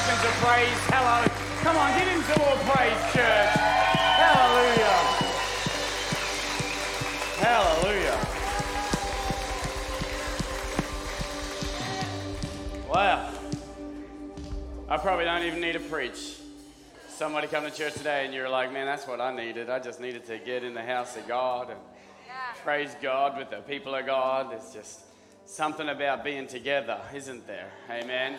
seconds of praise? Hello. Come on, get into more praise, church. Hallelujah. Hallelujah. Wow. I probably don't even need to preach. Somebody come to church today and you're like, man, that's what I needed. I just needed to get in the house of God and praise God with the people of God. It's just something about being together, isn't there? Amen.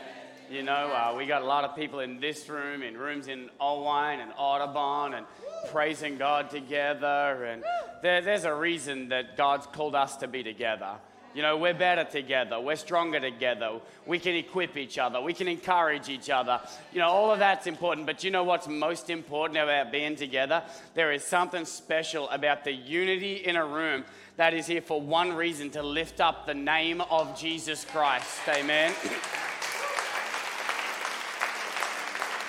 You know, uh, we got a lot of people in this room, in rooms in Allwine and Audubon, and praising God together. And there, there's a reason that God's called us to be together. You know, we're better together. We're stronger together. We can equip each other. We can encourage each other. You know, all of that's important. But you know what's most important about being together? There is something special about the unity in a room that is here for one reason to lift up the name of Jesus Christ. Amen.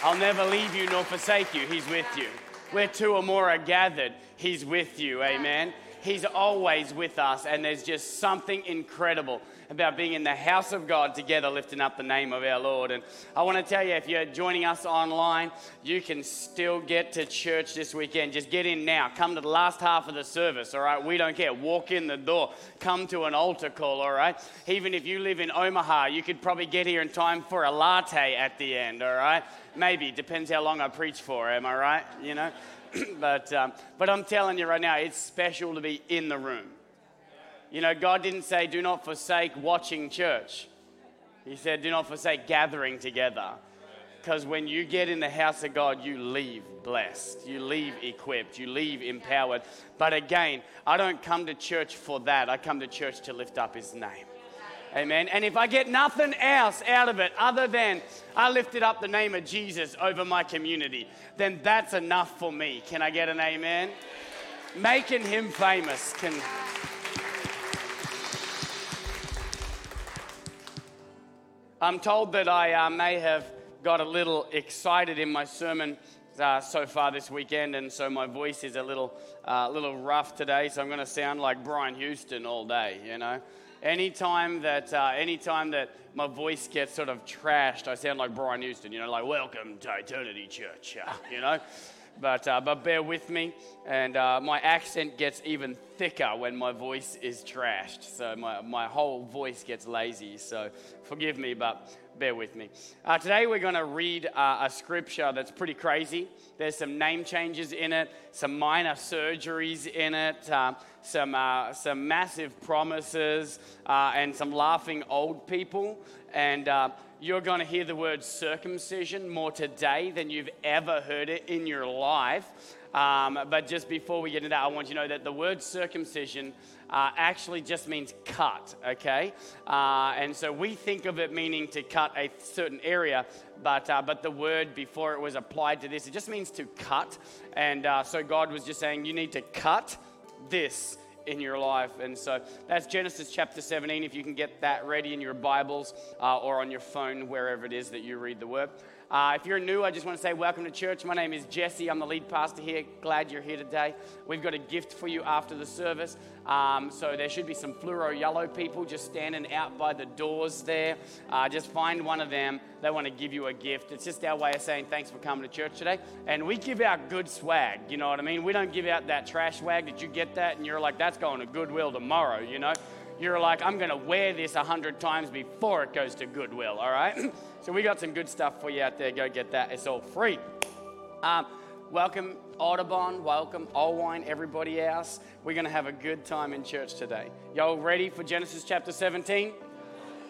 I'll never leave you nor forsake you. He's with you. Where two or more are gathered, He's with you. Amen. He's always with us, and there's just something incredible about being in the house of God together, lifting up the name of our Lord. And I want to tell you, if you're joining us online, you can still get to church this weekend. Just get in now. Come to the last half of the service, all right? We don't care. Walk in the door. Come to an altar call, all right? Even if you live in Omaha, you could probably get here in time for a latte at the end, all right? Maybe. Depends how long I preach for, am I right? You know? but, um, but I'm telling you right now, it's special to be in the room. You know, God didn't say, do not forsake watching church. He said, do not forsake gathering together. Because when you get in the house of God, you leave blessed, you leave equipped, you leave empowered. But again, I don't come to church for that. I come to church to lift up His name. Amen. And if I get nothing else out of it other than I lifted up the name of Jesus over my community, then that's enough for me. Can I get an amen? Making him famous can. I'm told that I uh, may have got a little excited in my sermon uh, so far this weekend, and so my voice is a little, uh, little rough today. So I'm going to sound like Brian Houston all day, you know anytime that uh, anytime that my voice gets sort of trashed, I sound like Brian Houston, you know, like "Welcome to Eternity Church," you know. But uh, but bear with me, and uh, my accent gets even thicker when my voice is trashed. So my my whole voice gets lazy. So forgive me, but bear with me. Uh, today we're going to read uh, a scripture that's pretty crazy. There's some name changes in it, some minor surgeries in it, uh, some, uh, some massive promises, and some laughing old people. And you're going to hear the word circumcision more today than you've ever heard it in your life. Um, but just before we get into that, I want you to know that the word circumcision uh, actually just means cut, okay? Uh, and so we think of it meaning to cut a certain area, but, uh, but the word before it was applied to this, it just means to cut. And uh, so God was just saying, you need to cut this in your life. And so that's Genesis chapter 17, if you can get that ready in your Bibles uh, or on your phone, wherever it is that you read the word. Uh, if you're new, I just want to say welcome to church. My name is Jesse. I'm the lead pastor here. Glad you're here today. We've got a gift for you after the service. Um, so there should be some fluoro yellow people just standing out by the doors there. Uh, just find one of them. They want to give you a gift. It's just our way of saying thanks for coming to church today. And we give out good swag. You know what I mean? We don't give out that trash swag. Did you get that? And you're like, that's going to Goodwill tomorrow, you know? you're like, I'm going to wear this a hundred times before it goes to Goodwill, all right? so we got some good stuff for you out there. Go get that. It's all free. Um, welcome, Audubon. Welcome, Allwine, everybody else. We're going to have a good time in church today. Y'all ready for Genesis chapter 17?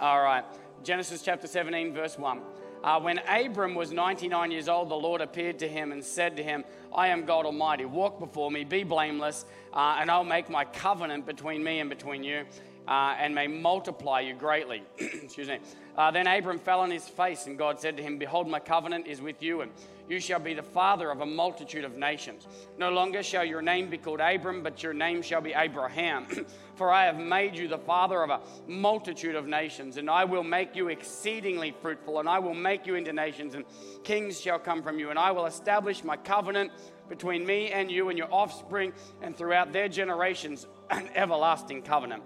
All right. Genesis chapter 17, verse 1. Uh, when Abram was 99 years old, the Lord appeared to him and said to him, I am God Almighty. Walk before me, be blameless, uh, and I'll make my covenant between me and between you uh, and may multiply you greatly. Excuse me. Uh, then Abram fell on his face, and God said to him, Behold, my covenant is with you, and you shall be the father of a multitude of nations. No longer shall your name be called Abram, but your name shall be Abraham. For I have made you the father of a multitude of nations, and I will make you exceedingly fruitful, and I will make you into nations, and kings shall come from you, and I will establish my covenant between me and you and your offspring, and throughout their generations, an everlasting covenant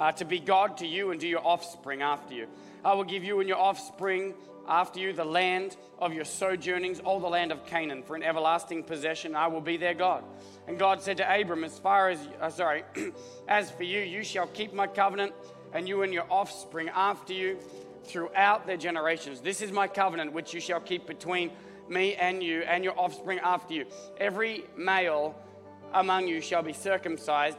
uh, to be God to you and to your offspring after you. I will give you and your offspring after you the land of your sojournings, all the land of Canaan, for an everlasting possession. I will be their God. And God said to Abram, As far as, uh, sorry, as for you, you shall keep my covenant, and you and your offspring after you throughout their generations. This is my covenant which you shall keep between me and you and your offspring after you. Every male among you shall be circumcised.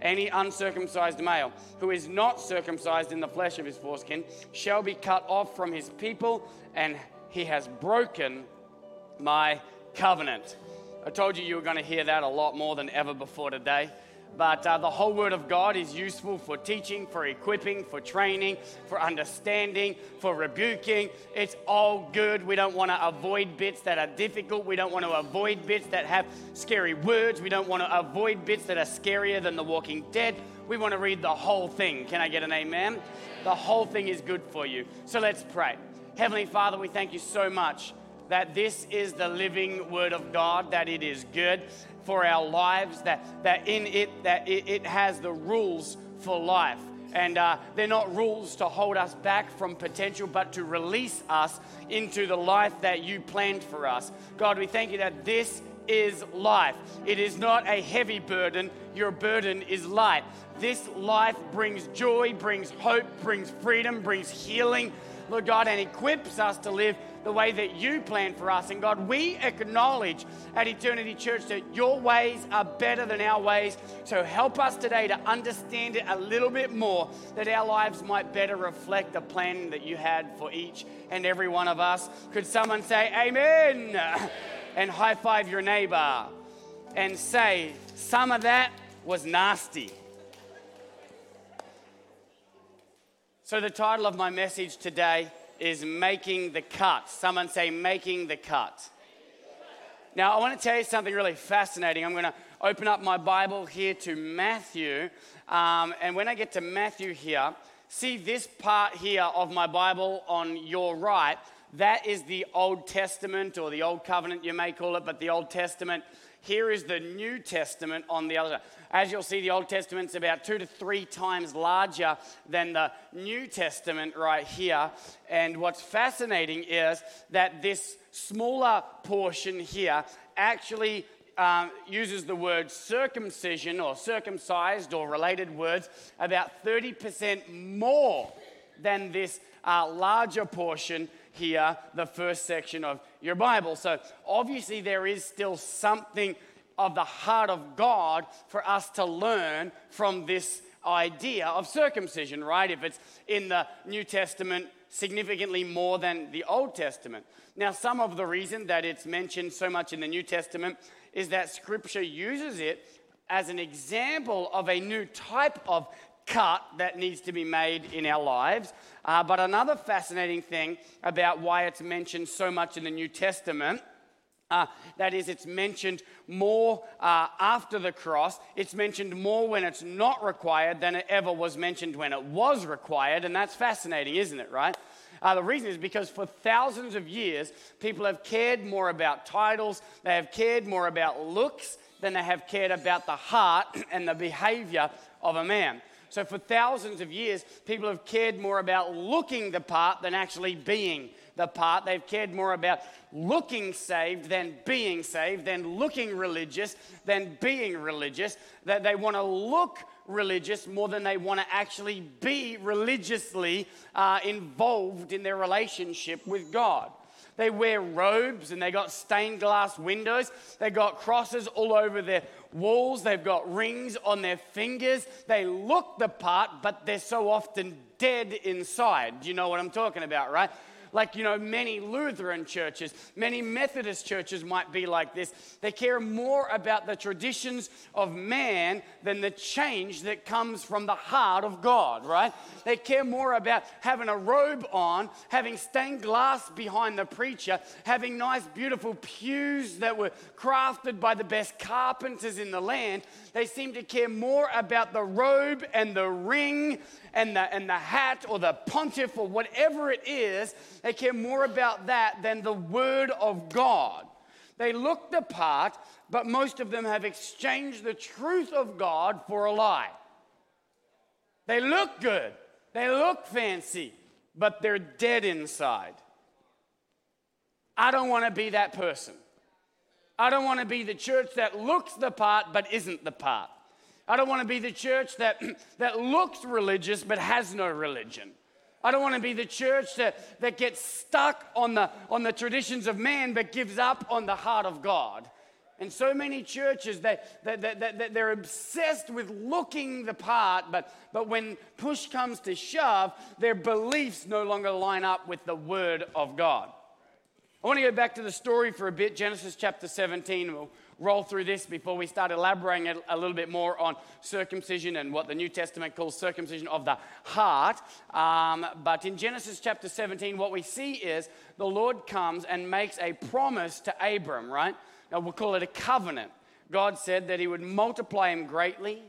Any uncircumcised male who is not circumcised in the flesh of his foreskin shall be cut off from his people and he has broken my covenant. I told you you were going to hear that a lot more than ever before today. But uh, the whole Word of God is useful for teaching, for equipping, for training, for understanding, for rebuking. It's all good. We don't want to avoid bits that are difficult. We don't want to avoid bits that have scary words. We don't want to avoid bits that are scarier than The Walking Dead. We want to read the whole thing. Can I get an amen? The whole thing is good for you. So let's pray. Heavenly Father, we thank you so much that this is the living word of God, that it is good for our lives, that, that in it, that it, it has the rules for life. And uh, they're not rules to hold us back from potential, but to release us into the life that you planned for us. God, we thank you that this is life. It is not a heavy burden, your burden is light. This life brings joy, brings hope, brings freedom, brings healing, Lord God, and equips us to live the way that you plan for us. And God, we acknowledge at Eternity Church that your ways are better than our ways. So help us today to understand it a little bit more, that our lives might better reflect the plan that you had for each and every one of us. Could someone say, Amen? And high five your neighbor and say, Some of that was nasty. So, the title of my message today is Making the Cut. Someone say, Making the Cut. Now, I want to tell you something really fascinating. I'm going to open up my Bible here to Matthew. Um, and when I get to Matthew here, see this part here of my Bible on your right. That is the Old Testament or the Old Covenant, you may call it, but the Old Testament. Here is the New Testament on the other side. As you'll see, the Old Testament's about two to three times larger than the New Testament right here. And what's fascinating is that this smaller portion here actually um, uses the word circumcision or circumcised or related words about 30% more than this uh, larger portion here, the first section of your Bible. So obviously, there is still something of the heart of God for us to learn from this idea of circumcision, right? If it's in the New Testament significantly more than the Old Testament. Now, some of the reason that it's mentioned so much in the New Testament is that Scripture uses it as an example of a new type of cut that needs to be made in our lives. Uh, but another fascinating thing about why it's mentioned so much in the New Testament uh, that is, it's mentioned more uh, after the cross. It's mentioned more when it's not required than it ever was mentioned when it was required. And that's fascinating, isn't it, right? Uh, the reason is because for thousands of years, people have cared more about titles, they have cared more about looks than they have cared about the heart and the behavior of a man. So, for thousands of years, people have cared more about looking the part than actually being the part. They've cared more about looking saved than being saved, than looking religious than being religious. That they want to look religious more than they want to actually be religiously uh, involved in their relationship with God. They wear robes and they got stained glass windows. They got crosses all over their walls. They've got rings on their fingers. They look the part, but they're so often dead inside. You know what I'm talking about, right? Like, you know, many Lutheran churches, many Methodist churches might be like this. They care more about the traditions of man than the change that comes from the heart of God, right? They care more about having a robe on, having stained glass behind the preacher, having nice, beautiful pews that were crafted by the best carpenters in the land. They seem to care more about the robe and the ring and the, and the hat or the pontiff or whatever it is. They care more about that than the word of God. They look the part, but most of them have exchanged the truth of God for a lie. They look good, they look fancy, but they're dead inside. I don't want to be that person. I don't want to be the church that looks the part but isn't the part. I don't want to be the church that, that looks religious but has no religion. I don't want to be the church that, that gets stuck on the, on the traditions of man but gives up on the heart of God. And so many churches, they, they, they, they're obsessed with looking the part, but, but when push comes to shove, their beliefs no longer line up with the Word of God. I want to go back to the story for a bit, Genesis chapter 17. We'll roll through this before we start elaborating a, little bit more on circumcision and what the New Testament calls circumcision of the heart. Um, but in Genesis chapter 17, what we see is the Lord comes and makes a promise to Abram, right? Now we'll call it a covenant. God said that he would multiply him greatly,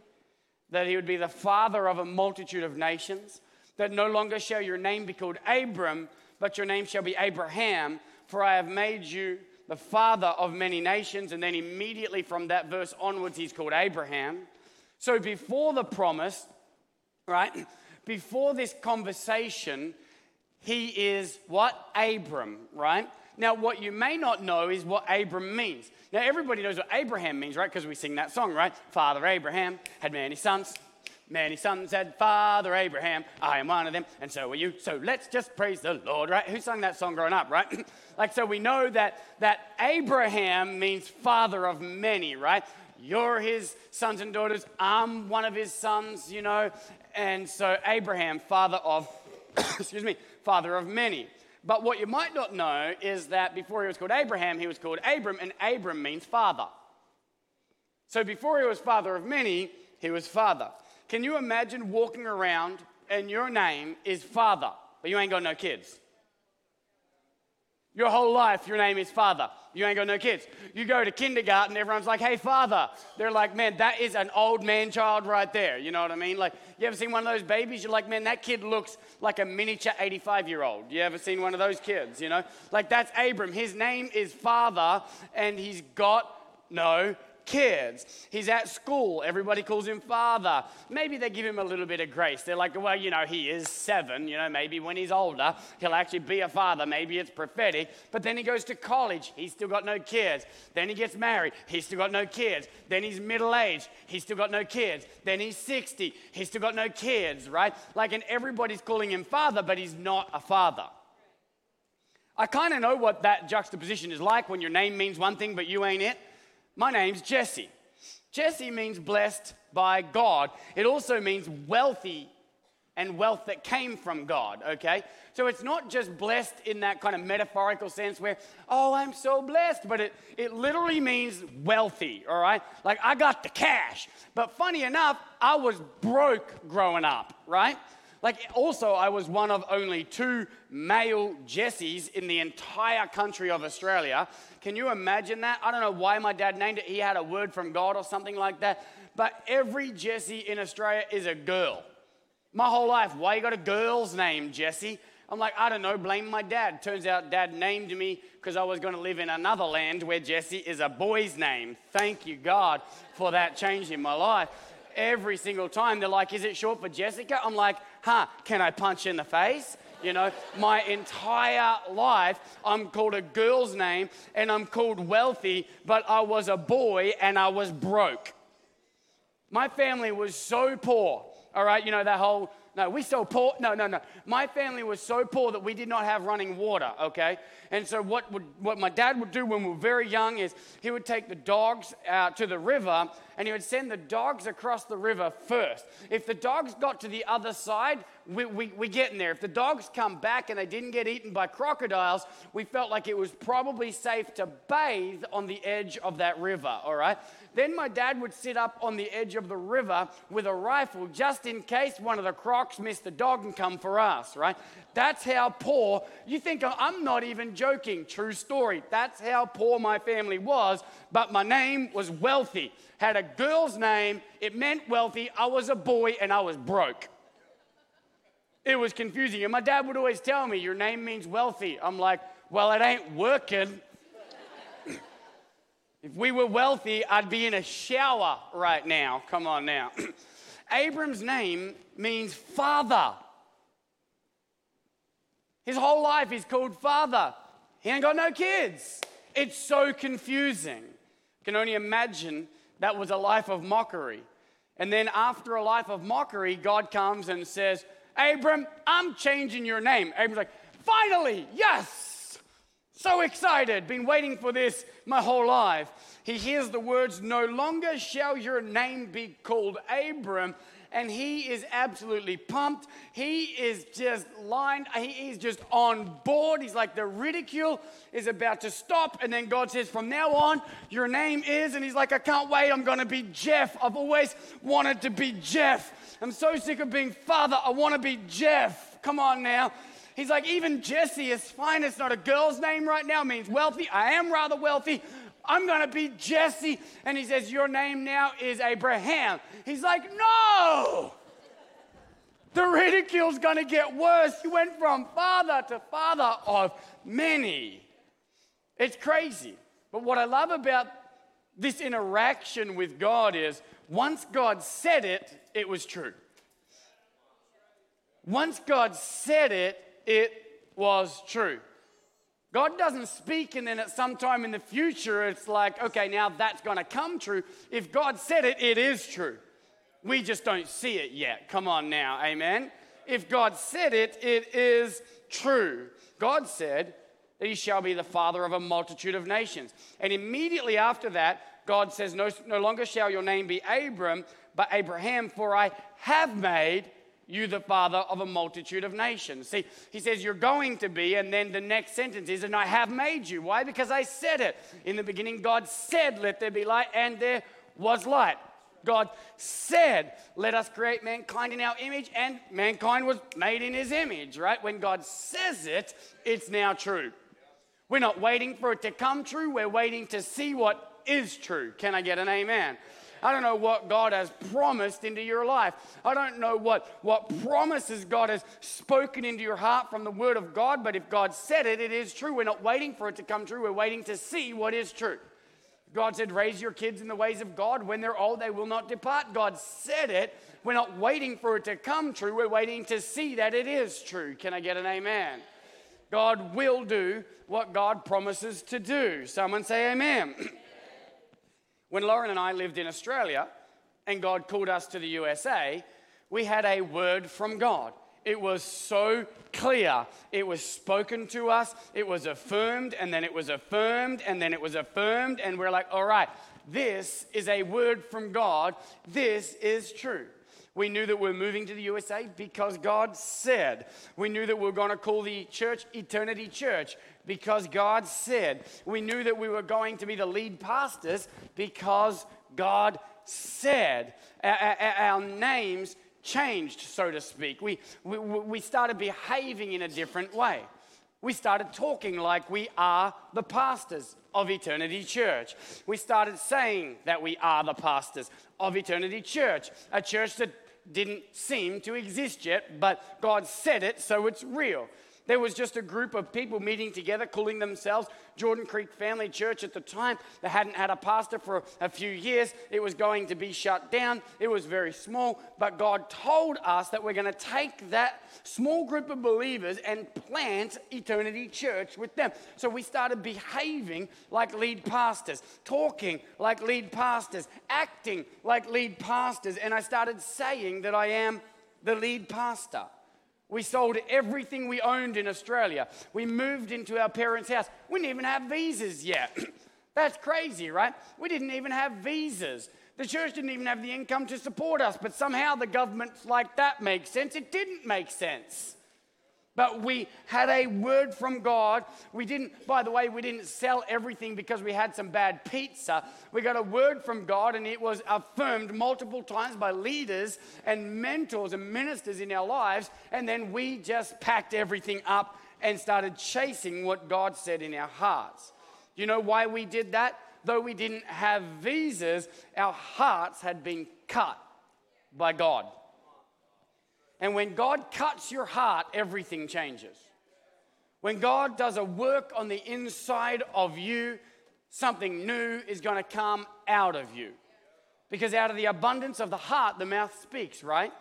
that he would be the father of a multitude of nations, that no longer shall your name be called Abram, but your name shall be Abraham for I have made you the father of many nations. And then immediately from that verse onwards, he's called Abraham. So before the promise, right, before this conversation, he is what? Abram, right? Now, what you may not know is what Abram means. Now, everybody knows what Abraham means, right? Because we sing that song, right? Father Abraham had many sons. Many sons had Father Abraham. I am one of them, and so are you. So let's just praise the Lord, right? Who sung that song growing up, right? like, so we know that, that Abraham means father of many, right? You're his sons and daughters. I'm one of his sons, you know. And so Abraham, father of, excuse me, father of many. But what you might not know is that before he was called Abraham, he was called Abram, and Abram means father. So before he was father of many, he was father. Can you imagine walking around and your name is Father, but you ain't got no kids? Your whole life, your name is Father. You ain't got no kids. You go to kindergarten, everyone's like, hey, Father. They're like, man, that is an old man child right there. You know what I mean? Like, you ever seen one of those babies? You're like, man, that kid looks like a miniature 85 year old. You ever seen one of those kids? You know? Like, that's Abram. His name is Father, and he's got no kids. He's at school. Everybody calls him father. Maybe they give him a little bit of grace. They're like, well, you know, he is seven. You know, maybe when he's older, he'll actually be a father. Maybe it's prophetic. But then he goes to college. He's still got no kids. Then he gets married. He's still got no kids. Then he's middle aged. He's still got no kids. Then he's 60. He's still got no kids, right? Like, and everybody's calling him father, but he's not a father. I kind of know what that juxtaposition is like when your name means one thing, but you ain't it. My name's Jesse. Jesse means blessed by God. It also means wealthy and wealth that came from God, okay? So it's not just blessed in that kind of metaphorical sense where, oh, I'm so blessed, but it, it literally means wealthy, all right? Like I got the cash. But funny enough, I was broke growing up, right? Like, also, I was one of only two male Jessies in the entire country of Australia. Can you imagine that? I don't know why my dad named it. He had a word from God or something like that. But every Jessie in Australia is a girl. My whole life, why you got a girl's name, Jesse? I'm like, I don't know, blame my dad. Turns out dad named me because I was going to live in another land where Jesse is a boy's name. Thank you, God, for that change in my life. Every single time they're like, Is it short for Jessica? I'm like, Huh, can I punch in the face? You know, my entire life, I'm called a girl's name and I'm called wealthy, but I was a boy and I was broke. My family was so poor, all right, you know, that whole no, we so poor. No, no, no. My family was so poor that we did not have running water, okay? And so, what, would, what my dad would do when we were very young is he would take the dogs out to the river and he would send the dogs across the river first. If the dogs got to the other side, we, we, we get in there. If the dogs come back and they didn't get eaten by crocodiles, we felt like it was probably safe to bathe on the edge of that river, all right? Then my dad would sit up on the edge of the river with a rifle just in case one of the crocs missed the dog and come for us, right? That's how poor, you think oh, I'm not even joking, true story. That's how poor my family was, but my name was wealthy. Had a girl's name, it meant wealthy. I was a boy and I was broke. It was confusing. And my dad would always tell me, Your name means wealthy. I'm like, Well, it ain't working. If we were wealthy, I'd be in a shower right now. Come on now. Abram's name means father. His whole life he's called father. He ain't got no kids. It's so confusing. I can only imagine that was a life of mockery. And then after a life of mockery, God comes and says, Abram, I'm changing your name. Abram's like, finally, yes. So excited, been waiting for this my whole life. He hears the words, No longer shall your name be called Abram. And he is absolutely pumped. He is just lined, he is just on board. He's like, the ridicule is about to stop. And then God says, From now on, your name is. And he's like, I can't wait. I'm going to be Jeff. I've always wanted to be Jeff. I'm so sick of being father. I want to be Jeff. Come on now. He's like, even Jesse is fine. It's not a girl's name right now, means wealthy. I am rather wealthy. I'm going to be Jesse. And he says, Your name now is Abraham. He's like, No. The ridicule's going to get worse. You went from father to father of many. It's crazy. But what I love about this interaction with God is once God said it, it was true. Once God said it, it was true. God doesn't speak and then at some time in the future it's like, okay, now that's going to come true. If God said it, it is true. We just don't see it yet. Come on now, amen. If God said it, it is true. God said that he shall be the father of a multitude of nations. And immediately after that, God says, No, no longer shall your name be Abram, but Abraham, for I have made you the father of a multitude of nations. See, he says, You're going to be, and then the next sentence is, And I have made you. Why? Because I said it. In the beginning, God said, Let there be light, and there was light. God said, Let us create mankind in our image, and mankind was made in his image, right? When God says it, it's now true. We're not waiting for it to come true, we're waiting to see what is true. Can I get an amen? I don't know what God has promised into your life. I don't know what, what promises God has spoken into your heart from the Word of God, but if God said it, it is true. We're not waiting for it to come true, we're waiting to see what is true. God said, Raise your kids in the ways of God. When they're old, they will not depart. God said it. We're not waiting for it to come true. We're waiting to see that it is true. Can I get an amen? God will do what God promises to do. Someone say amen. When Lauren and I lived in Australia and God called us to the USA, we had a word from God. It was so clear. It was spoken to us, it was affirmed, and then it was affirmed, and then it was affirmed, and we're like, all right, this is a word from God. This is true. We knew that we are moving to the USA because God said. We knew that we are going to call the church Eternity Church because God said. We knew that we were going to be the lead pastors because God said. Our, our, our names changed, so to speak. We, we, we started behaving in a different way. We started talking like we are the pastors of Eternity Church. We started saying that we are the pastors of Eternity Church, a church that didn't seem to exist yet, but God said it, so it's real. There was just a group of people meeting together, calling themselves Jordan Creek Family Church at the time. They hadn't had a pastor for a few years. It was going to be shut down. It was very small. But God told us that we're going to take that small group of believers and plant Eternity Church with them. So we started behaving like lead pastors, talking like lead pastors, acting like lead pastors. And I started saying that I am the lead pastor. We sold everything we owned in Australia. We moved into our parents' house. We didn't even have visas yet. That's crazy, right? We didn't even have visas. The church didn't even have the income to support us, but somehow the government's like that makes sense. It didn't make sense. But we had a word from God. We didn't, by the way, we didn't sell everything because we had some bad pizza. We got a word from God, and it was affirmed multiple times by leaders and mentors and ministers in our lives. And then we just packed everything up and started chasing what God said in our hearts. Do you know why we did that? Though we didn't have visas, our hearts had been cut by God. And when God cuts your heart, everything changes. When God does a work on the inside of you, something new is going to come out of you. Because out of the abundance of the heart, the mouth speaks, right?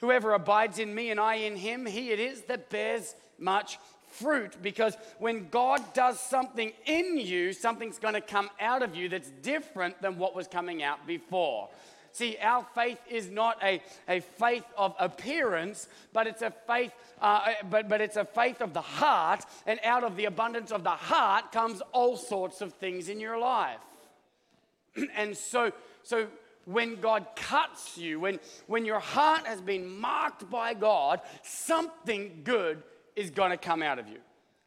Whoever abides in me and I in him, he it is that bears much fruit. Because when God does something in you, something's going to come out of you that's different than what was coming out before. See, our faith is not a, a faith of appearance, but it's a faith, uh, but, but it's a faith of the heart, and out of the abundance of the heart comes all sorts of things in your life. and so, so when God cuts you, when, when your heart has been marked by God, something good is going to come out of you.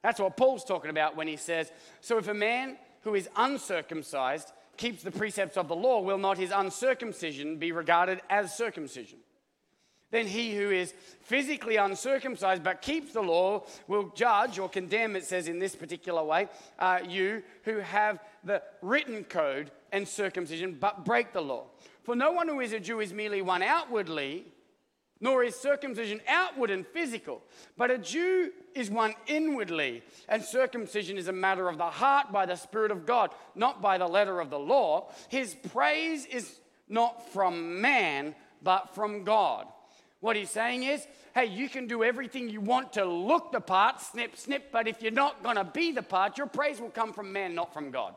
That's what Paul's talking about when he says, So if a man who is uncircumcised keeps the precepts of the law, will not his uncircumcision be regarded as circumcision? Then he who is physically uncircumcised but keeps the law will judge or condemn, it says in this particular way, uh, you who have the written code and circumcision but break the law. For no one who is a Jew is merely one outwardly, nor is circumcision outward and physical, but a Jew is one inwardly, and circumcision is a matter of the heart by the Spirit of God, not by the letter of the law. His praise is not from man, but from God. What he's saying is, hey, you can do everything you want to look the part, snip, snip, but if you're not going to be the part, your praise will come from man, not from God.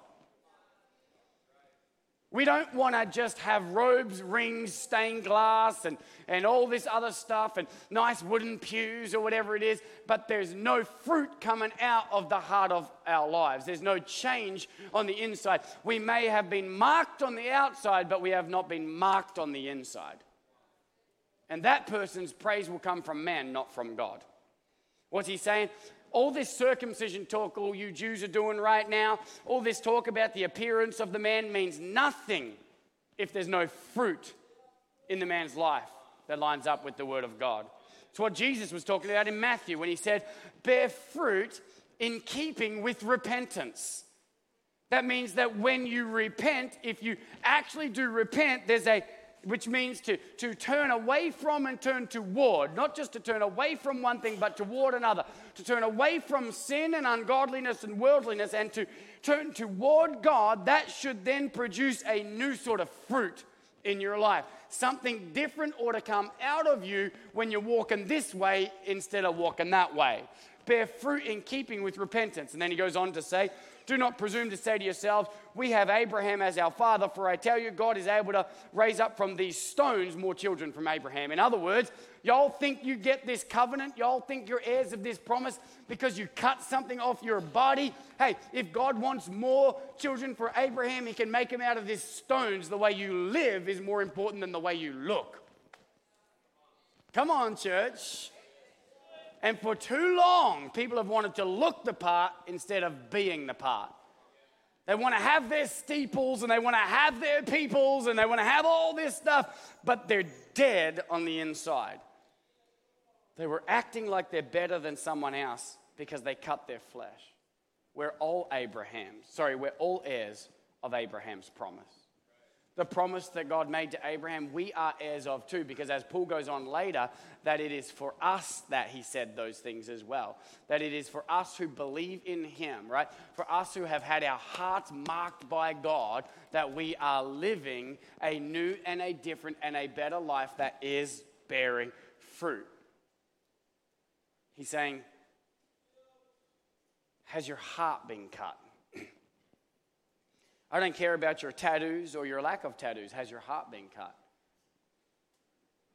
We don't want to just have robes, rings, stained glass, and, and all this other stuff, and nice wooden pews or whatever it is, but there's no fruit coming out of the heart of our lives. There's no change on the inside. We may have been marked on the outside, but we have not been marked on the inside. And that person's praise will come from man, not from God. What's he saying? All this circumcision talk all you Jews are doing right now, all this talk about the appearance of the man means nothing if there's no fruit in the man's life that lines up with the word of God. It's what Jesus was talking about in Matthew when he said, bear fruit in keeping with repentance. That means that when you repent, if you actually do repent, there's a which means to, to turn away from and turn toward, not just to turn away from one thing, but toward another, to turn away from sin and ungodliness and worldliness and to turn toward God, that should then produce a new sort of fruit in your life. Something different ought to come out of you when you're walking this way instead of walking that way. Bear fruit in keeping with repentance. And then he goes on to say, do not presume to say to yourselves, We have Abraham as our father, for I tell you, God is able to raise up from these stones more children from Abraham. In other words, y'all think you get this covenant, y'all think you're heirs of this promise because you cut something off your body. Hey, if God wants more children for Abraham, he can make them out of these stones. The way you live is more important than the way you look. Come on, church. And for too long, people have wanted to look the part instead of being the part. They want to have their steeples and they want to have their peoples and they want to have all this stuff, but they're dead on the inside. They were acting like they're better than someone else because they cut their flesh. We're all Abraham's. Sorry, we're all heirs of Abraham's promise the promise that God made to Abraham, we are heirs of too, because as Paul goes on later, that it is for us that he said those things as well. That it is for us who believe in him, right? For us who have had our hearts marked by God, that we are living a new and a different and a better life that is bearing fruit. He's saying, Has your heart been cut? I don't care about your tattoos or your lack of tattoos. Has your heart been cut?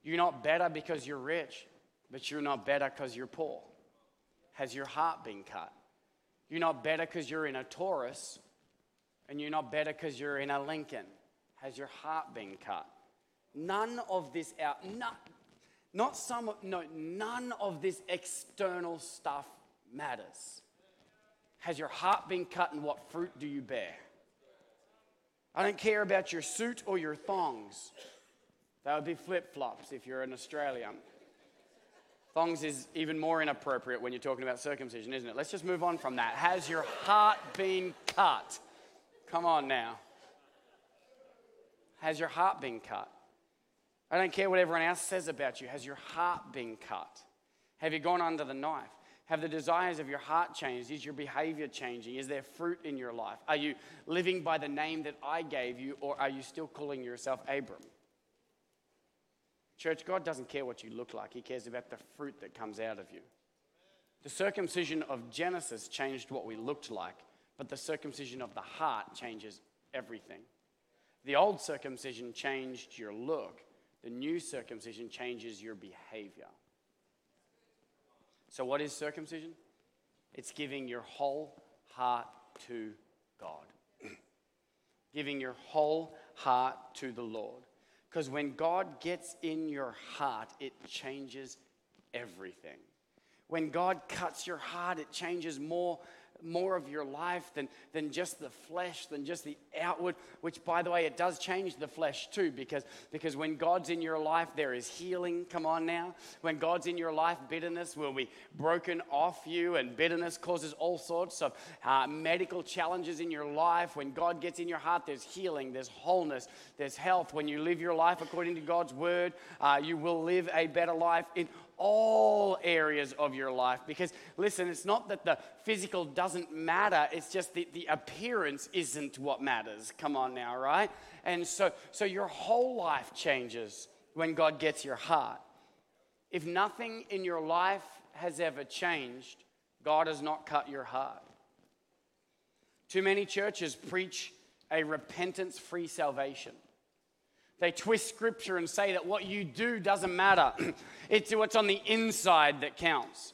You're not better because you're rich, but you're not better because you're poor. Has your heart been cut? You're not better because you're in a Taurus, and you're not better because you're in a Lincoln. Has your heart been cut? None of this out, not, not some, no, none of this external stuff matters. Has your heart been cut and what fruit do you bear? I don't care about your suit or your thongs. That would be flip flops if you're an Australian. Thongs is even more inappropriate when you're talking about circumcision, isn't it? Let's just move on from that. Has your heart been cut? Come on now. Has your heart been cut? I don't care what everyone else says about you. Has your heart been cut? Have you gone under the knife? Have the desires of your heart changed? Is your behavior changing? Is there fruit in your life? Are you living by the name that I gave you, or are you still calling yourself Abram? Church, God doesn't care what you look like, He cares about the fruit that comes out of you. The circumcision of Genesis changed what we looked like, but the circumcision of the heart changes everything. The old circumcision changed your look, the new circumcision changes your behavior. So, what is circumcision? It's giving your whole heart to God, giving your whole heart to the Lord. Because when God gets in your heart, it changes everything. When God cuts your heart, it changes more more of your life than, than just the flesh, than just the outward, which, by the way, it does change the flesh too, because, because when God's in your life, there is healing. Come on now. When God's in your life, bitterness will be broken off you, and bitterness causes all sorts of uh, medical challenges in your life. When God gets in your heart, there's healing, there's wholeness, there's health. When you live your life according to God's word, uh, you will live a better life in all areas of your life. Because, listen, it's not that the physical doesn't matter, it's just that the appearance isn't what matters. Come on now, right? And so, so your whole life changes when God gets your heart. If nothing in your life has ever changed, God has not cut your heart. Too many churches preach a repentance free salvation. They twist scripture and say that what you do doesn't matter. it's what's on the inside that counts.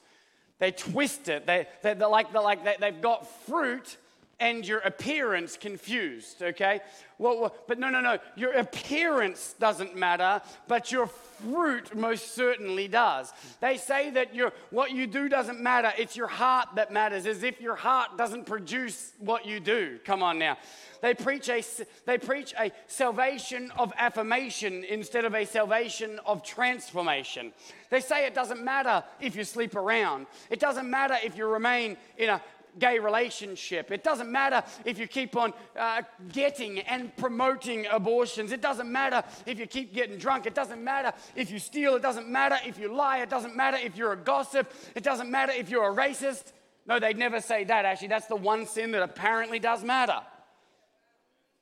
They twist it. They, they, are like, they're like they, they've got fruit and your appearance confused, okay? Well, well, but no, no, no. Your appearance doesn't matter, but your fruit most certainly does. They say that your, what you do doesn't matter, it's your heart that matters, as if your heart doesn't produce what you do. Come on now. They preach a, they preach a salvation of affirmation instead of a salvation of transformation. They say it doesn't matter if you sleep around, it doesn't matter if you remain in a gay relationship. It doesn't matter if you keep on uh, getting and promoting abortions. It doesn't matter if you keep getting drunk. It doesn't matter if you steal. It doesn't matter if you lie. It doesn't matter if you're a gossip. It doesn't matter if you're a racist. No, they'd never say that, actually. That's the one sin that apparently does matter.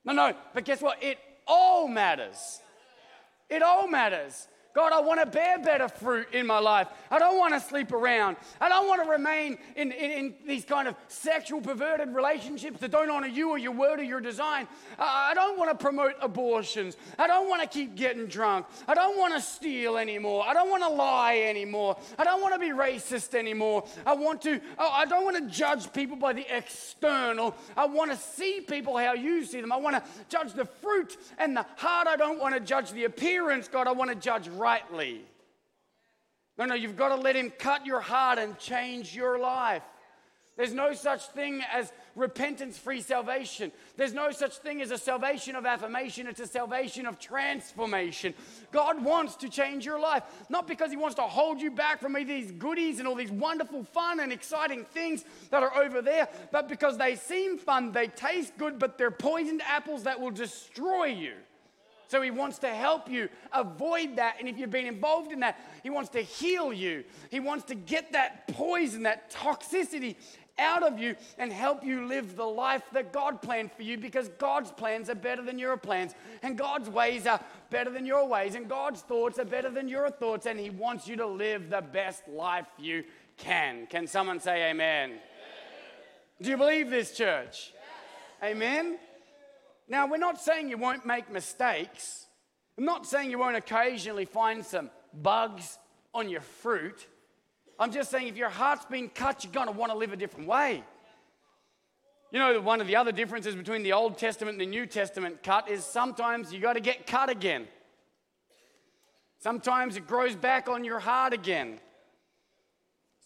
No, no, but guess what? It all matters. It all matters. God, I want to bear better fruit in my life. I don't want to sleep around. I don't want to remain in, in, in these kind of sexual perverted relationships that don't honor you or your word or your design. I don't want to promote abortions. I don't want to keep getting drunk. I don't want to steal anymore. I don't want to lie anymore. I don't want to be racist anymore. I want to, oh, I don't want to judge people by the external. I want to see people how you see them. I want to judge the fruit and the heart. I don't want to judge the appearance, God. I want to judge rightly. No, no, you've got to let Him cut your heart and change your life. There's no such thing as repentance free salvation. There's no such thing as a salvation of affirmation. It's a salvation of transformation. God wants to change your life, not because He wants to hold you back from all these goodies and all these wonderful, fun, and exciting things that are over there, but because they seem fun, they taste good, but they're poisoned apples that will destroy you. So he wants to help you avoid that. And if you've been involved in that, he wants to heal you. He wants to get that poison, that toxicity out of you and help you live the life that God planned for you because God's plans are better than your plans and God's ways are better than your ways and God's thoughts are better than your thoughts and He wants you to live the best life you can. Can someone say amen? amen. Do you believe this, church? Yes. Amen? Now, we're not saying you won't make mistakes. I'm not saying you won't occasionally find some bugs on your fruit. I'm just saying if your heart's been cut, you're going to want to live a different way. You know, one of the other differences between the Old Testament and the New Testament cut is sometimes you got to get cut again. Sometimes it grows back on your heart again.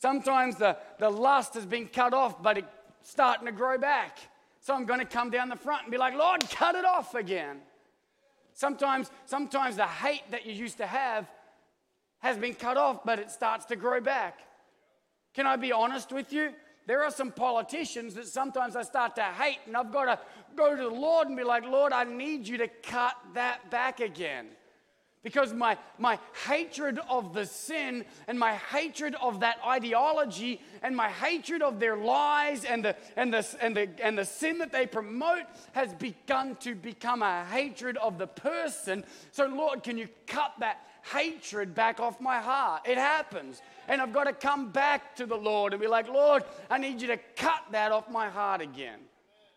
Sometimes the, the lust has been cut off, but it's starting to grow back. So I'm going to come down the front and be like, Lord, cut it off again. Sometimes, sometimes the hate that you used to have has been cut off, but it starts to grow back. Can I be honest with you? There are some politicians that sometimes I start to hate, and I've got to go to the Lord and be like, Lord, I need you to cut that back again. Because my, my hatred of the sin and my hatred of that ideology and my hatred of their lies and the, and, the, and, the, and the sin that they promote has begun to become a hatred of the person. So, Lord, can you cut that hatred back off my heart? It happens. And I've got to come back to the Lord and be like, Lord, I need you to cut that off my heart again.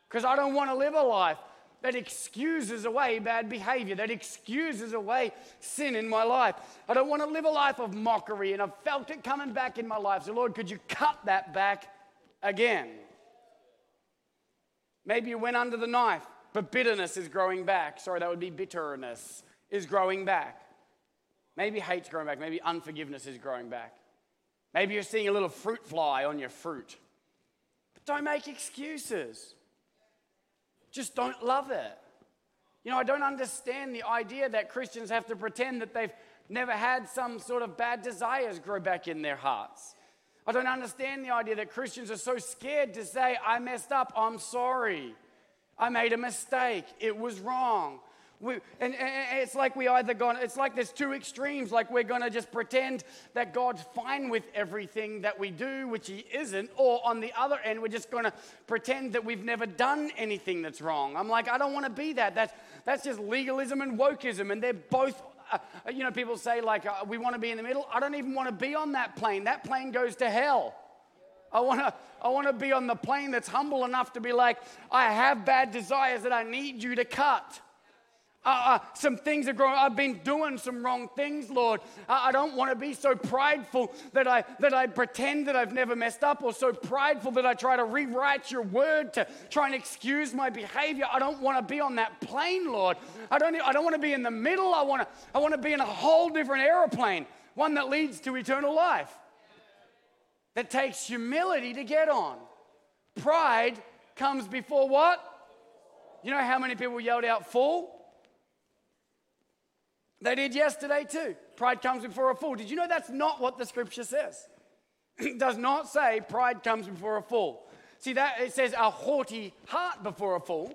Because I don't want to live a life that excuses away bad behavior, that excuses away sin in my life. I don't want to live a life of mockery, and I've felt it coming back in my life. So, Lord, could you cut that back again? Maybe you went under the knife, but bitterness is growing back. Sorry, that would be bitterness is growing back. Maybe hate's growing back. Maybe unforgiveness is growing back. Maybe you're seeing a little fruit fly on your fruit. But don't make excuses. Just don't love it. You know, I don't understand the idea that Christians have to pretend that they've never had some sort of bad desires grow back in their hearts. I don't understand the idea that Christians are so scared to say, I messed up, I'm sorry. I made a mistake, it was wrong. We, and, and, it's like we either gone, it's like there's two extremes. Like we're going to just pretend that God's fine with everything that we do, which He isn't. Or on the other end, we're just going to pretend that we've never done anything that's wrong. I'm like, I don't want to be that. That's, that's just legalism and wokeism. And they're both, uh, you know, people say, like, uh, we want to be in the middle. I don't even want to be on that plane. That plane goes to hell. I want to I want to be on the plane that's humble enough to be like, I have bad desires that I need you to cut. Uh, uh, some things are growing. I've been doing some wrong things, Lord. Uh, I don't want to be so prideful that I that I pretend that I've never messed up, or so prideful that I try to rewrite Your word to try and excuse my behavior. I don't want to be on that plane, Lord. I don't. I don't want to be in the middle. I want to. I want to be in a whole different aeroplane, one that leads to eternal life. That takes humility to get on. Pride comes before what? You know how many people yelled out "full"? They did yesterday too. Pride comes before a fall. Did you know that's not what the scripture says? it does not say pride comes before a fall. See that it says a haughty heart before a fall,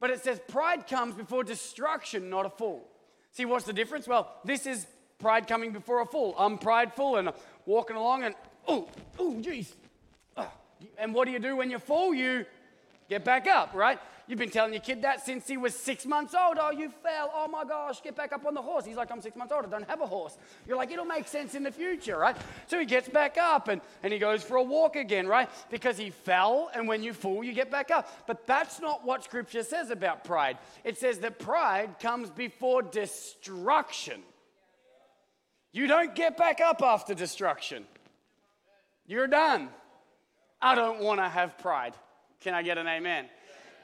but it says pride comes before destruction, not a fall. See what's the difference? Well, this is pride coming before a fall. I'm prideful and walking along and oh, oh, jeez. Ah, and what do you do when you fall? You get back up, right? You've been telling your kid that since he was six months old. Oh, you fell. Oh my gosh, get back up on the horse. He's like, I'm six months old. I don't have a horse. You're like, it'll make sense in the future, right? So he gets back up and, and he goes for a walk again, right? Because he fell, and when you fall, you get back up. But that's not what scripture says about pride. It says that pride comes before destruction. You don't get back up after destruction. You're done. I don't want to have pride. Can I get an amen?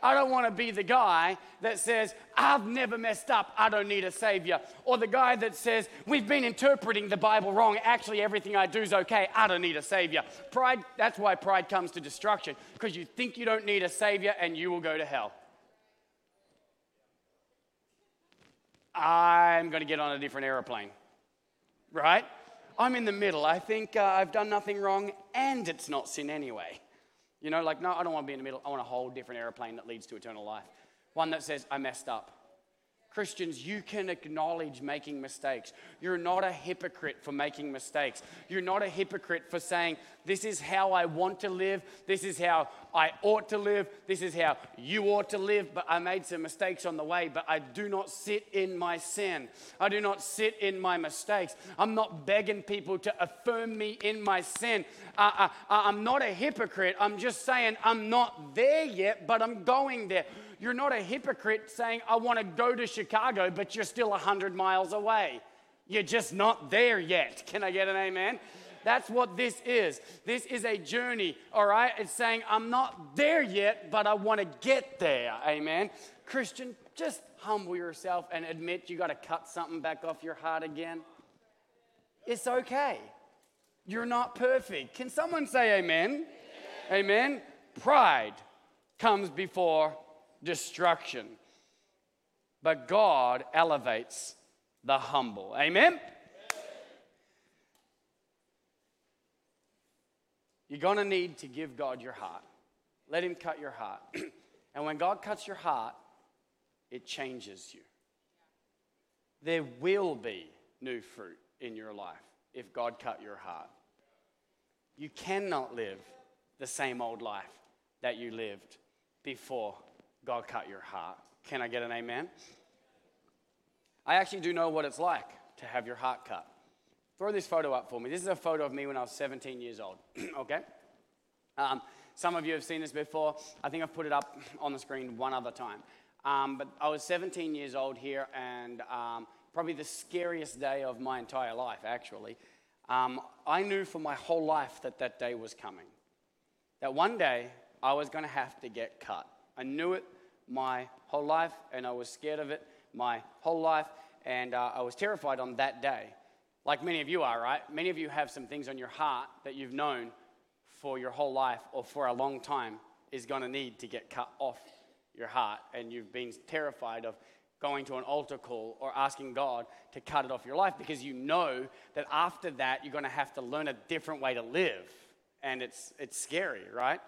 I don't want to be the guy that says, I've never messed up, I don't need a savior. Or the guy that says, We've been interpreting the Bible wrong, actually, everything I do is okay, I don't need a savior. Pride, that's why pride comes to destruction, because you think you don't need a savior and you will go to hell. I'm going to get on a different aeroplane, right? I'm in the middle. I think uh, I've done nothing wrong and it's not sin anyway. You know, like, no, I don't want to be in the middle. I want a whole different airplane that leads to eternal life. One that says, I messed up. Christians, you can acknowledge making mistakes. You're not a hypocrite for making mistakes. You're not a hypocrite for saying, This is how I want to live. This is how I ought to live. This is how you ought to live. But I made some mistakes on the way. But I do not sit in my sin. I do not sit in my mistakes. I'm not begging people to affirm me in my sin. Uh, uh, uh I'm not a hypocrite. I'm just saying I'm not there yet, but I'm going there. You're not a hypocrite saying, I want to go to Chicago, but you're still 100 miles away. You're just not there yet. Can I get an amen? That's what this is. This is a journey, all right? It's saying, I'm not there yet, but I want to get there. Amen. Christian, just humble yourself and admit you got to cut something back off your heart again. It's okay. You're not perfect. Can someone say amen? Amen. amen. Pride comes before destruction, but God elevates the humble. Amen. You're going to need to give God your heart. Let Him cut your heart. and when God cuts your heart, it changes you. There will be new fruit in your life if God cut your heart. You cannot live the same old life that you lived before God cut your heart. Can I get an amen? I actually do know what it's like to have your heart cut. Throw this photo up for me. This is a photo of me when I was 17 years old, okay? Um, some of you have seen this before. I think I've put it up on the screen one other time. Um, but I was 17 years old here, and um, probably the scariest day of my entire life, actually. Um, I knew for my whole life that that day was coming. That one day I was going to have to get cut. I knew it my whole life, and I was scared of it my whole life, and uh, I was terrified on that day like many of you are, right? Many of you have some things on your heart that you've known for your whole life or for a long time is going to need to get cut off your heart. And you've been terrified of going to an altar call or asking God to cut it off your life because you know that after that you're going to have to learn a different way to live. And it's, it's scary, right?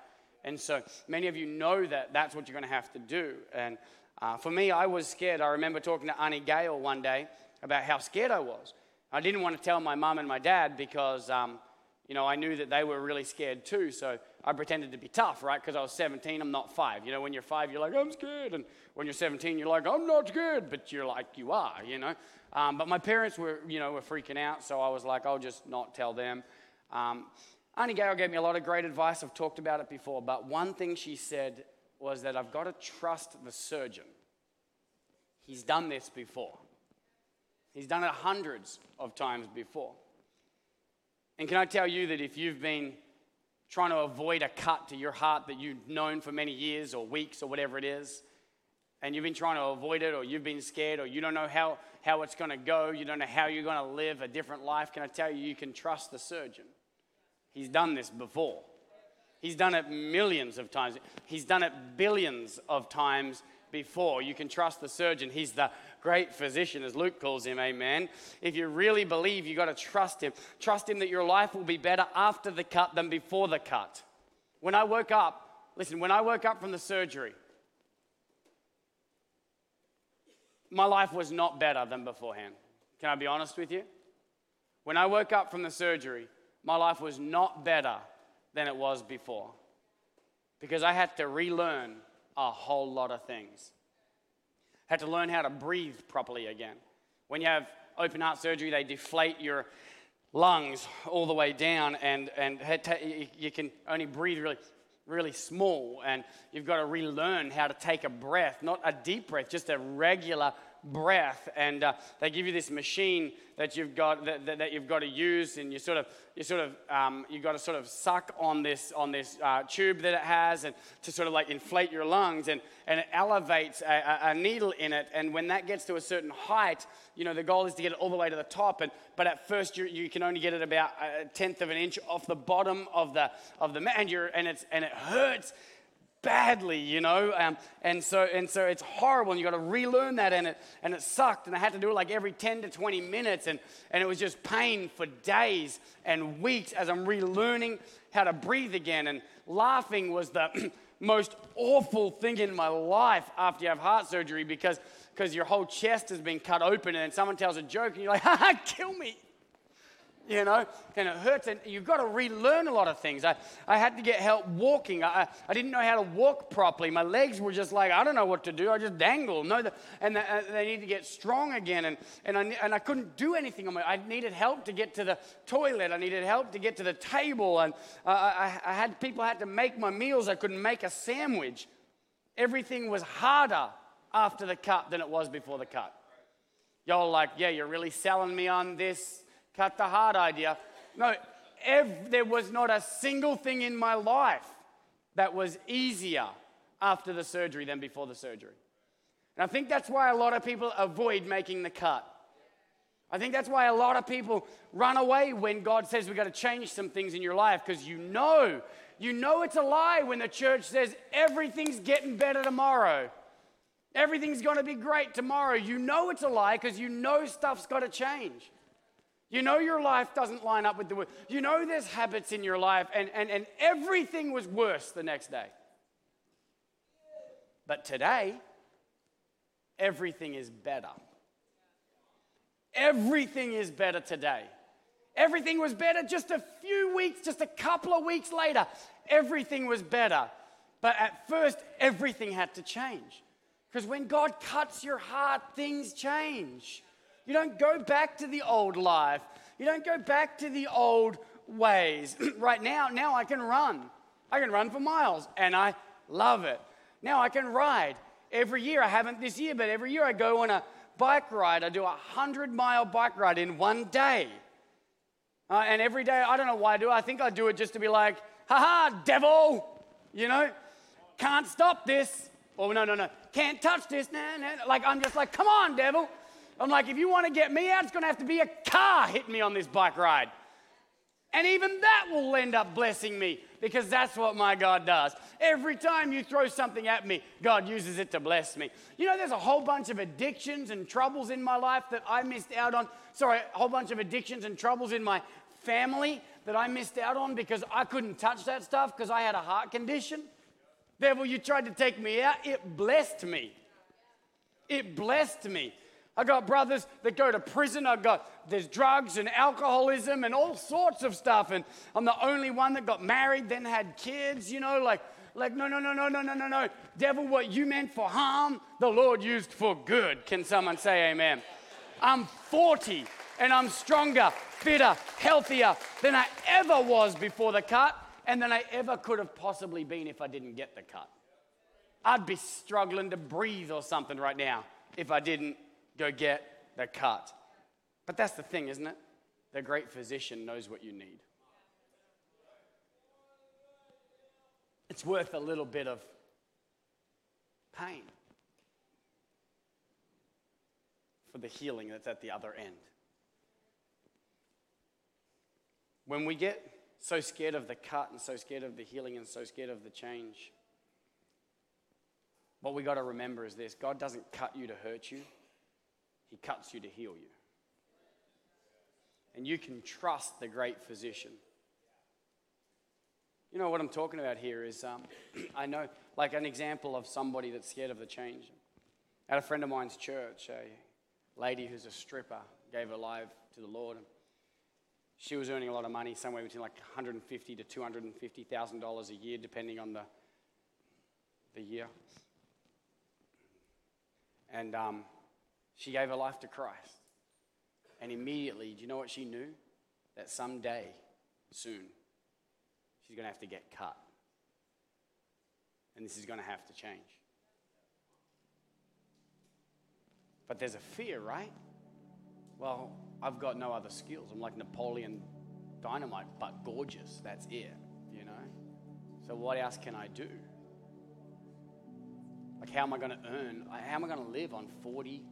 And so many of you know that that's what you're going to have to do. And uh, for me, I was scared. I remember talking to Auntie Gail one day about how scared I was. I didn't want to tell my mom and my dad because, um, you know, I knew that they were really scared too. So I pretended to be tough, right? Because I was 17, I'm not five. You know, when you're five, you're like, I'm scared. And when you're 17, you're like, I'm not scared. But you're like, you are, you know. Um, but my parents were, you know, were freaking out. So I was like, I'll just not tell them. Um, Auntie Gail gave me a lot of great advice. I've talked about it before. But one thing she said was that I've got to trust the surgeon. He's done this before. He's done it hundreds of times before. And can I tell you that if you've been trying to avoid a cut to your heart that you've known for many years or weeks or whatever it is, and you've been trying to avoid it or you've been scared or you don't know how, how it's going to go, you don't know how you're going to live a different life, can I tell you, you can trust the surgeon. He's done this before. He's done it millions of times. He's done it billions of times before. You can trust the surgeon. He's the great physician, as Luke calls him, amen. If you really believe, you've got to trust him. Trust him that your life will be better after the cut than before the cut. When I woke up, listen, when I woke up from the surgery, my life was not better than beforehand. Can I be honest with you? When I woke up from the surgery, my life was not better than it was before because I had to relearn a whole lot of things had to learn how to breathe properly again. When you have open heart surgery, they deflate your lungs all the way down, and, and you can only breathe really, really small. And you've got to relearn how to take a breath, not a deep breath, just a regular breath. And uh, they give you this machine that you've got that, that, that, you've got to use, and you sort of you sort of um, you've got to sort of suck on this on this uh, tube that it has, and to sort of like inflate your lungs, and and it elevates a, a, needle in it. And when that gets to a certain height, you know the goal is to get it all the way to the top. And but at first you you can only get it about a tenth of an inch off the bottom of the of the and you're and it's and it hurts badly, you know. Um, and so and so it's horrible, and you got to relearn that, and it and it sucked, and I had to do it like every 10 to 20 minutes, and and it was just pain for days and weeks as I'm relearning how to breathe again. And laughing was the most awful thing in my life after you have heart surgery because because your whole chest has been cut open, and someone tells a joke, and you're like, "Ha ha, kill me." You know, and it hurts. And you've got to relearn a lot of things. I, I had to get help walking. I, I didn't know how to walk properly. My legs were just like, I don't know what to do. I just dangle. No, the, and the, uh, they need to get strong again. And, and, I, and I couldn't do anything on my I needed help to get to the toilet. I needed help to get to the table. And uh, I, I had people had to make my meals. I couldn't make a sandwich. Everything was harder after the cut than it was before the cut. Y'all like, yeah, you're really selling me on this cut the heart idea. No, ev- there was not a single thing in my life that was easier after the surgery than before the surgery. And I think that's why a lot of people avoid making the cut. I think that's why a lot of people run away when God says we've got to change some things in your life because you know, you know it's a lie when the church says everything's getting better tomorrow. Everything's going to be great tomorrow. You know it's a lie because you know stuff's got to change. You know your life doesn't line up with the word. You know there's habits in your life, and, and, and everything was worse the next day. But today, everything is better. Everything is better today. Everything was better just a few weeks, just a couple of weeks later. Everything was better. But at first, everything had to change. Because when God cuts your heart, things change. You don't go back to the old life. You don't go back to the old ways. right now, now I can run. I can run for miles and I love it. Now I can ride. Every year, I haven't this year, but every year I go on a bike ride. I do a 100 mile bike ride in one day. Uh, and every day, I don't know why I do it. I think I do it just to be like, haha, devil, you know, can't stop this. Oh, no, no, no, can't touch this. Nah, nah. Like, I'm just like, come on, devil. I'm like, if you want to get me out, it's going to have to be a car hitting me on this bike ride. And even that will end up blessing me because that's what my God does. Every time you throw something at me, God uses it to bless me. You know, there's a whole bunch of addictions and troubles in my life that I missed out on. Sorry, a whole bunch of addictions and troubles in my family that I missed out on because I couldn't touch that stuff because I had a heart condition. Devil, you tried to take me out. It blessed me. It blessed me. I got brothers that go to prison. I got there's drugs and alcoholism and all sorts of stuff. And I'm the only one that got married, then had kids, you know, like, like, no, no, no, no, no, no, no, no. Devil, what you meant for harm, the Lord used for good. Can someone say amen? I'm 40 and I'm stronger, fitter, healthier than I ever was before the cut and than I ever could have possibly been if I didn't get the cut. I'd be struggling to breathe or something right now if I didn't go get the cut. But that's the thing, isn't it? The great physician knows what you need. It's worth a little bit of pain for the healing that's at the other end. When we get so scared of the cut and so scared of the healing and so scared of the change, what we got to remember is this God doesn't cut you to hurt you, he cuts you to heal you. And you can trust the great physician. You know what I'm talking about here is um, I know, like an example of somebody that's scared of the change. At a friend of mine's church, a lady who's a stripper gave her life to the Lord. She was earning a lot of money, somewhere between like 150 to 250 thousand dollars a year, depending on the the year. And um, she gave her life to Christ. And immediately, do you know what she knew? That someday, soon, she's going to have to get cut. And this is going to have to change. But there's a fear, right? Well, I've got no other skills. I'm like Napoleon Dynamite, but gorgeous. That's it, you know? So, what else can I do? Like, how am I going to earn? How am I going to live on 40,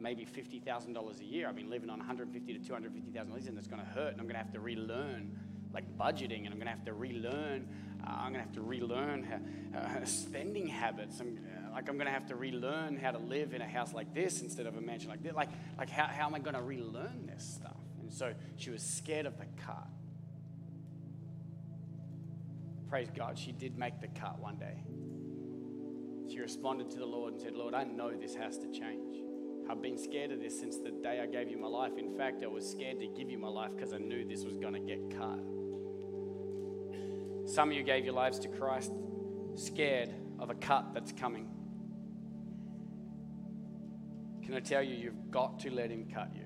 maybe $50,000 a year. I've been living on 150 to 250,000 dollars, and it's going to hurt, and I'm going to have to relearn like budgeting, and I'm going to have to relearn. Uh, I'm going to have to relearn how, uh, spending habits. I'm, uh, like I'm going to have to relearn how to live in a house like this instead of a mansion like this. Like, like how, how am I going to relearn this stuff? And so she was scared of the cut. Praise God, she did make the cut one day. She responded to the Lord and said, Lord, I know this has to change. I've been scared of this since the day I gave you my life. In fact, I was scared to give you my life because I knew this was going to get cut. Some of you gave your lives to Christ scared of a cut that's coming. Can I tell you, you've got to let Him cut you.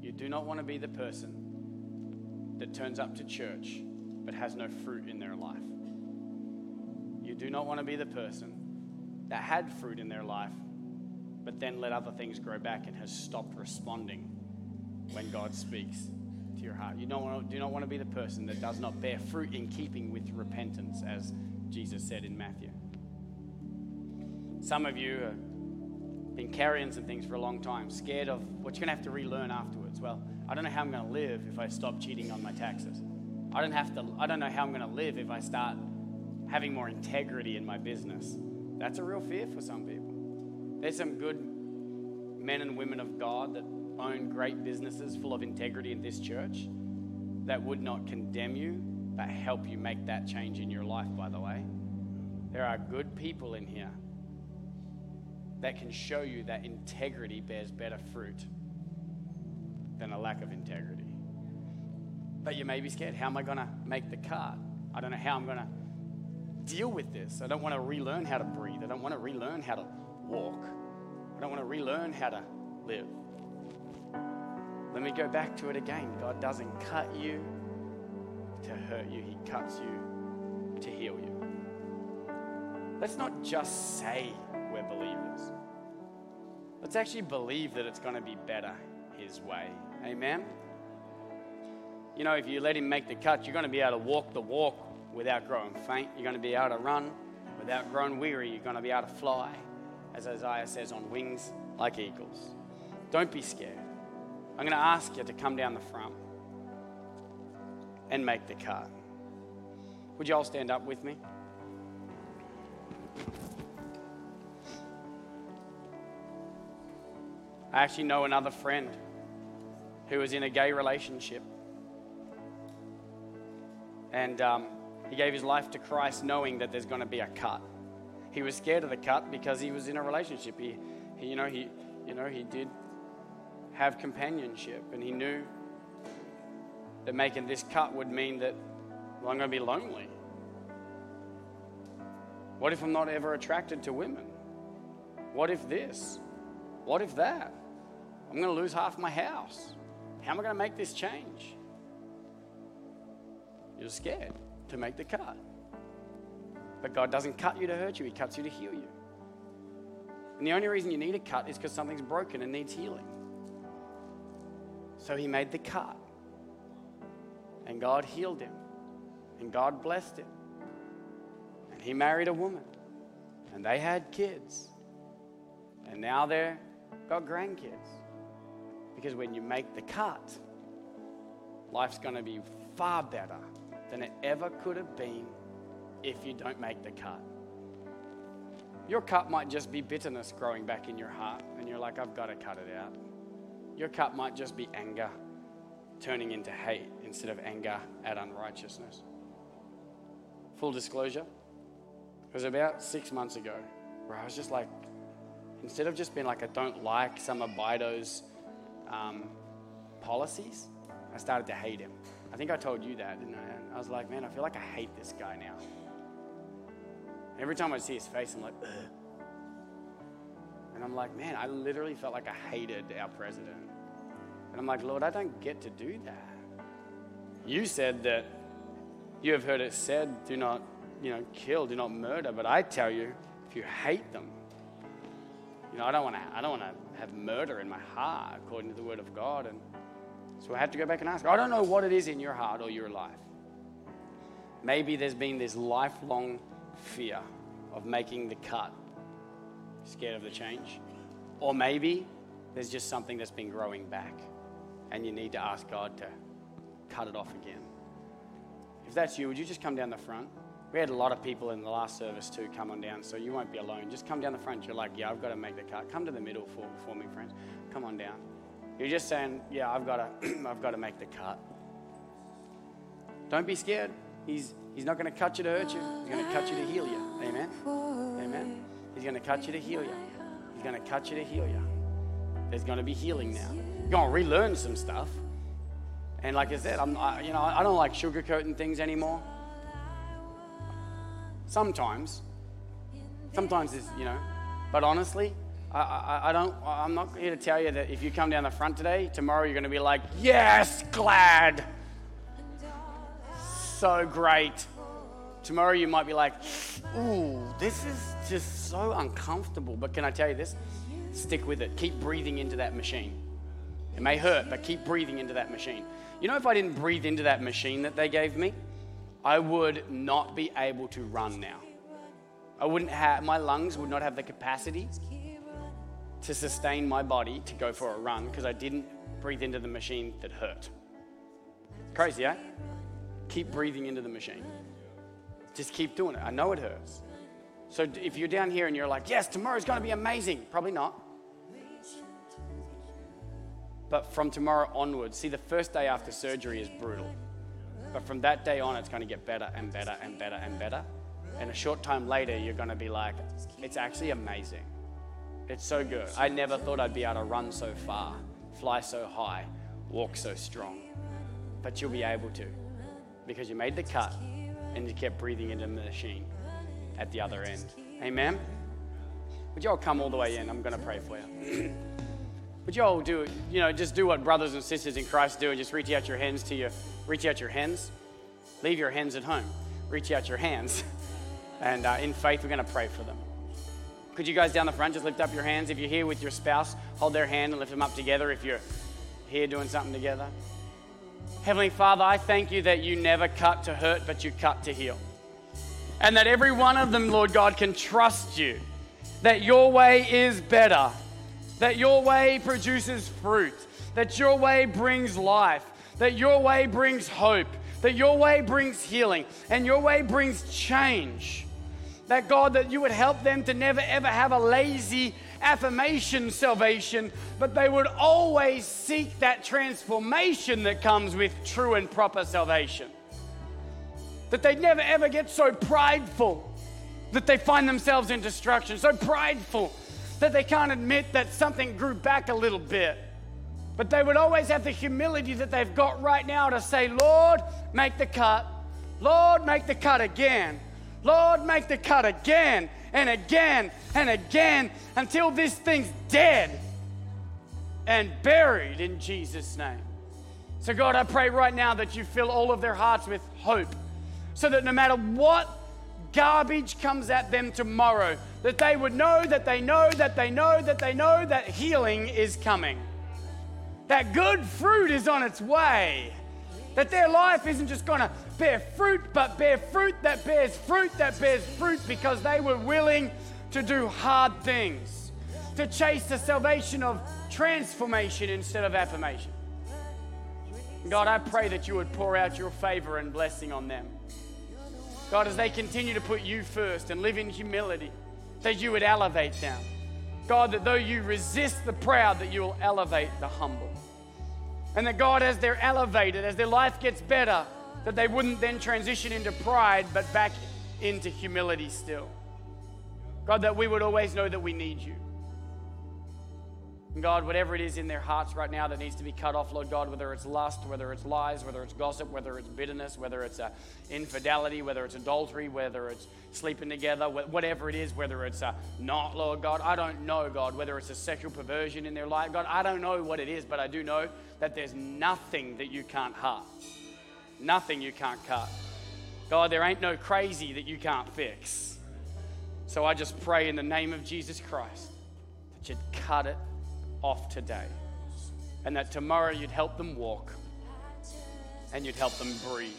You do not want to be the person that turns up to church but has no fruit in their life. You do not want to be the person that had fruit in their life but then let other things grow back and has stopped responding when God speaks to your heart. You don't want to, do not want to be the person that does not bear fruit in keeping with repentance, as Jesus said in Matthew. Some of you have been carrying some things for a long time, scared of what you're going to have to relearn afterwards. Well, I don't know how I'm going to live if I stop cheating on my taxes. I don't have to. I don't know how I'm going to live if I start having more integrity in my business. That's a real fear for some people. There's some good men and women of God that own great businesses full of integrity in this church that would not condemn you, but help you make that change in your life, by the way. There are good people in here that can show you that integrity bears better fruit than a lack of integrity. But you may be scared. How am I going to make the cut? I don't know how I'm going to deal with this. I don't want to relearn how to breathe. I don't want to relearn how to walk. I don't want to relearn how to live. Let me go back to it again. God doesn't cut you to hurt you, He cuts you to heal you. Let's not just say we're believers. Let's actually believe that it's going to be better His way. Amen? You know, if you let Him make the cut, you're going to be able to walk the walk without growing faint. You're going to be able to run without growing weary. You're going to be able to fly, as Isaiah says, on wings like eagles. Don't be scared. I'm going to ask you to come down the front and make the cut. Would you all stand up with me? I actually know another friend who was in a gay relationship. And um, he gave his life to Christ knowing that there's going to be a cut. He was scared of the cut because he was in a relationship. He, he you know, he, you know, he did have companionship, and he knew that making this cut would mean that well, I'm going to be lonely. What if I'm not ever attracted to women? What if this? What if that? I'm going to lose half my house. How am I going to make this change? You're scared to make the cut. But God doesn't cut you to hurt you, He cuts you to heal you. And the only reason you need a cut is because something's broken and needs healing. So he made the cut. And God healed him. And God blessed him. And he married a woman. And they had kids. And now they've got grandkids. Because when you make the cut, life's going to be far better than it ever could have been if you don't make the cut. Your cut might just be bitterness growing back in your heart, and you're like, I've got to cut it out. Your cut might just be anger turning into hate instead of anger at unrighteousness. Full disclosure, it was about six months ago where I was just like, instead of just being like, I don't like some of Biden's um, policies, I started to hate him. I think I told you that, didn't I? And I was like, man, I feel like I hate this guy now. Every time I see his face, I'm like, Ugh. And I'm like, man, I literally felt like I hated our president. And I'm like, Lord, I don't get to do that. You said that you have heard it said, do not, you know, kill, do not murder. But I tell you, if you hate them, you know, I don't want to, I don't want to have murder in my heart according to the word of God. And so I had to go back and ask. I don't know what it is in your heart or your life. Maybe there's been this lifelong fear of making the cut scared of the change. Or maybe there's just something that's been growing back and you need to ask God to cut it off again. If that's you, would you just come down the front? We had a lot of people in the last service too come on down, so you won't be alone. Just come down the front. You're like, yeah, I've got to make the cut. Come to the middle for, for me, friends. Come on down. You're just saying, yeah, I've got to, I've got to make the cut. Don't be scared. He's, he's not going to cut you to hurt you. He's going to cut you to heal you. Amen. Amen. He's going to cut you to heal you. He's going to cut you to heal you. There's going to be healing now. You're going to relearn some stuff. And like I said, I'm, I, you know, I don't like sugarcoating things anymore. Sometimes, sometimes it's, you know, but honestly, I, I, I, don't, I'm not here to tell you that if you come down the front today, tomorrow you're going to be like, yes, glad. So great. Tomorrow you might be like, ooh, this is just so uncomfortable. But can I tell you this? Stick with it. Keep breathing into that machine. It may hurt, but keep breathing into that machine. You know, if I didn't breathe into that machine that they gave me, I would not be able to run now. I wouldn't have, my lungs would not have the capacity to sustain my body to go for a run because I didn't breathe into the machine that hurt. Crazy, eh? Keep breathing into the machine. Just keep doing it. I know it hurts. So if you're down here and you're like, yes, tomorrow's going to be amazing, probably not. But from tomorrow onwards, see, the first day after surgery is brutal. But from that day on, it's going to get better and better and better and better. And a short time later, you're going to be like, it's actually amazing. It's so good. I never thought I'd be able to run so far, fly so high, walk so strong. But you'll be able to because you made the cut and you kept breathing into the machine at the other end. Amen? Would you all come all the way in? I'm going to pray for you. Would you all do, you know, just do what brothers and sisters in Christ do and just reach out your hands to your, reach out your hands. Leave your hands at home. Reach out your hands. And uh, in faith, we're going to pray for them. Could you guys down the front just lift up your hands? If you're here with your spouse, hold their hand and lift them up together if you're here doing something together. Heavenly Father, I thank you that you never cut to hurt, but you cut to heal. And that every one of them, Lord God, can trust you. That your way is better that your way produces fruit, that your way brings life, that your way brings hope, that your way brings healing, and your way brings change. That God, that you would help them to never ever have a lazy affirmation salvation, but they would always seek that transformation that comes with true and proper salvation. That they'd never ever get so prideful that they find themselves in destruction, so prideful that they can't admit that something grew back a little bit. But they would always have the humility that they've got right now to say, Lord, make the cut. Lord, make the cut again. Lord, make the cut again and again and again until this thing's dead and buried in Jesus' name. So, God, I pray right now that you fill all of their hearts with hope so that no matter what garbage comes at them tomorrow, that they would know that they know that they know that they know that healing is coming. That good fruit is on its way. That their life isn't just going to bear fruit, but bear fruit that bears fruit that bears fruit because they were willing to do hard things, to chase the salvation of transformation instead of affirmation. God, I pray that you would pour out your favor and blessing on them. God, as they continue to put you first and live in humility, that you would elevate them. God, that though you resist the proud, that you will elevate the humble. And that God, as they're elevated, as their life gets better, that they wouldn't then transition into pride, but back into humility still. God, that we would always know that we need you. God, whatever it is in their hearts right now that needs to be cut off, Lord God, whether it's lust, whether it's lies, whether it's gossip, whether it's bitterness, whether it's uh, infidelity, whether it's adultery, whether it's sleeping together, whatever it is, whether it's uh, not, Lord God, I don't know, God, whether it's a sexual perversion in their life, God, I don't know what it is, but I do know that there's nothing that you can't hurt, nothing you can't cut. God, there ain't no crazy that you can't fix. So I just pray in the name of Jesus Christ that you'd cut it off today. And that tomorrow you'd help them walk and you'd help them breathe.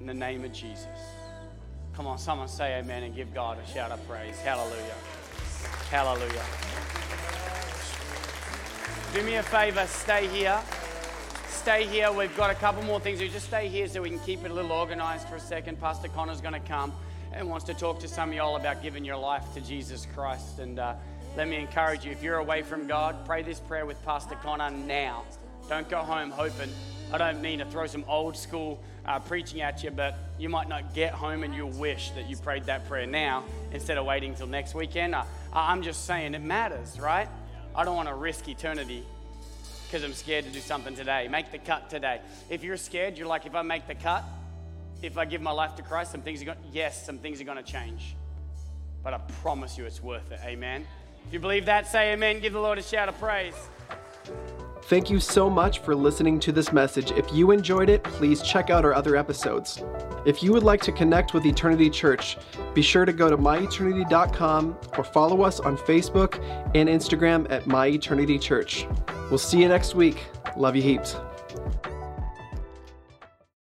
In the name of Jesus. Come on, someone say amen and give God a shout of praise. Hallelujah. Hallelujah. Do me a favor, stay here. Stay here. We've got a couple more things. You just stay here so we can keep it a little organized for a second. Pastor Connor's going to come and wants to talk to some of y'all about giving your life to Jesus Christ. And uh, let me encourage you if you're away from God, pray this prayer with Pastor Connor now. Don't go home hoping. I don't mean to throw some old school uh, preaching at you, but you might not get home and you'll wish that you prayed that prayer now instead of waiting till next weekend. Uh, I'm just saying it matters, right? I don't want to risk eternity because I'm scared to do something today. Make the cut today. If you're scared, you're like, if I make the cut, if I give my life to Christ, some things are going. Yes, some things are going to change, but I promise you, it's worth it. Amen. If you believe that, say amen. Give the Lord a shout of praise. Thank you so much for listening to this message. If you enjoyed it, please check out our other episodes. If you would like to connect with Eternity Church, be sure to go to myeternity.com or follow us on Facebook and Instagram at My Eternity Church. We'll see you next week. Love you heaps.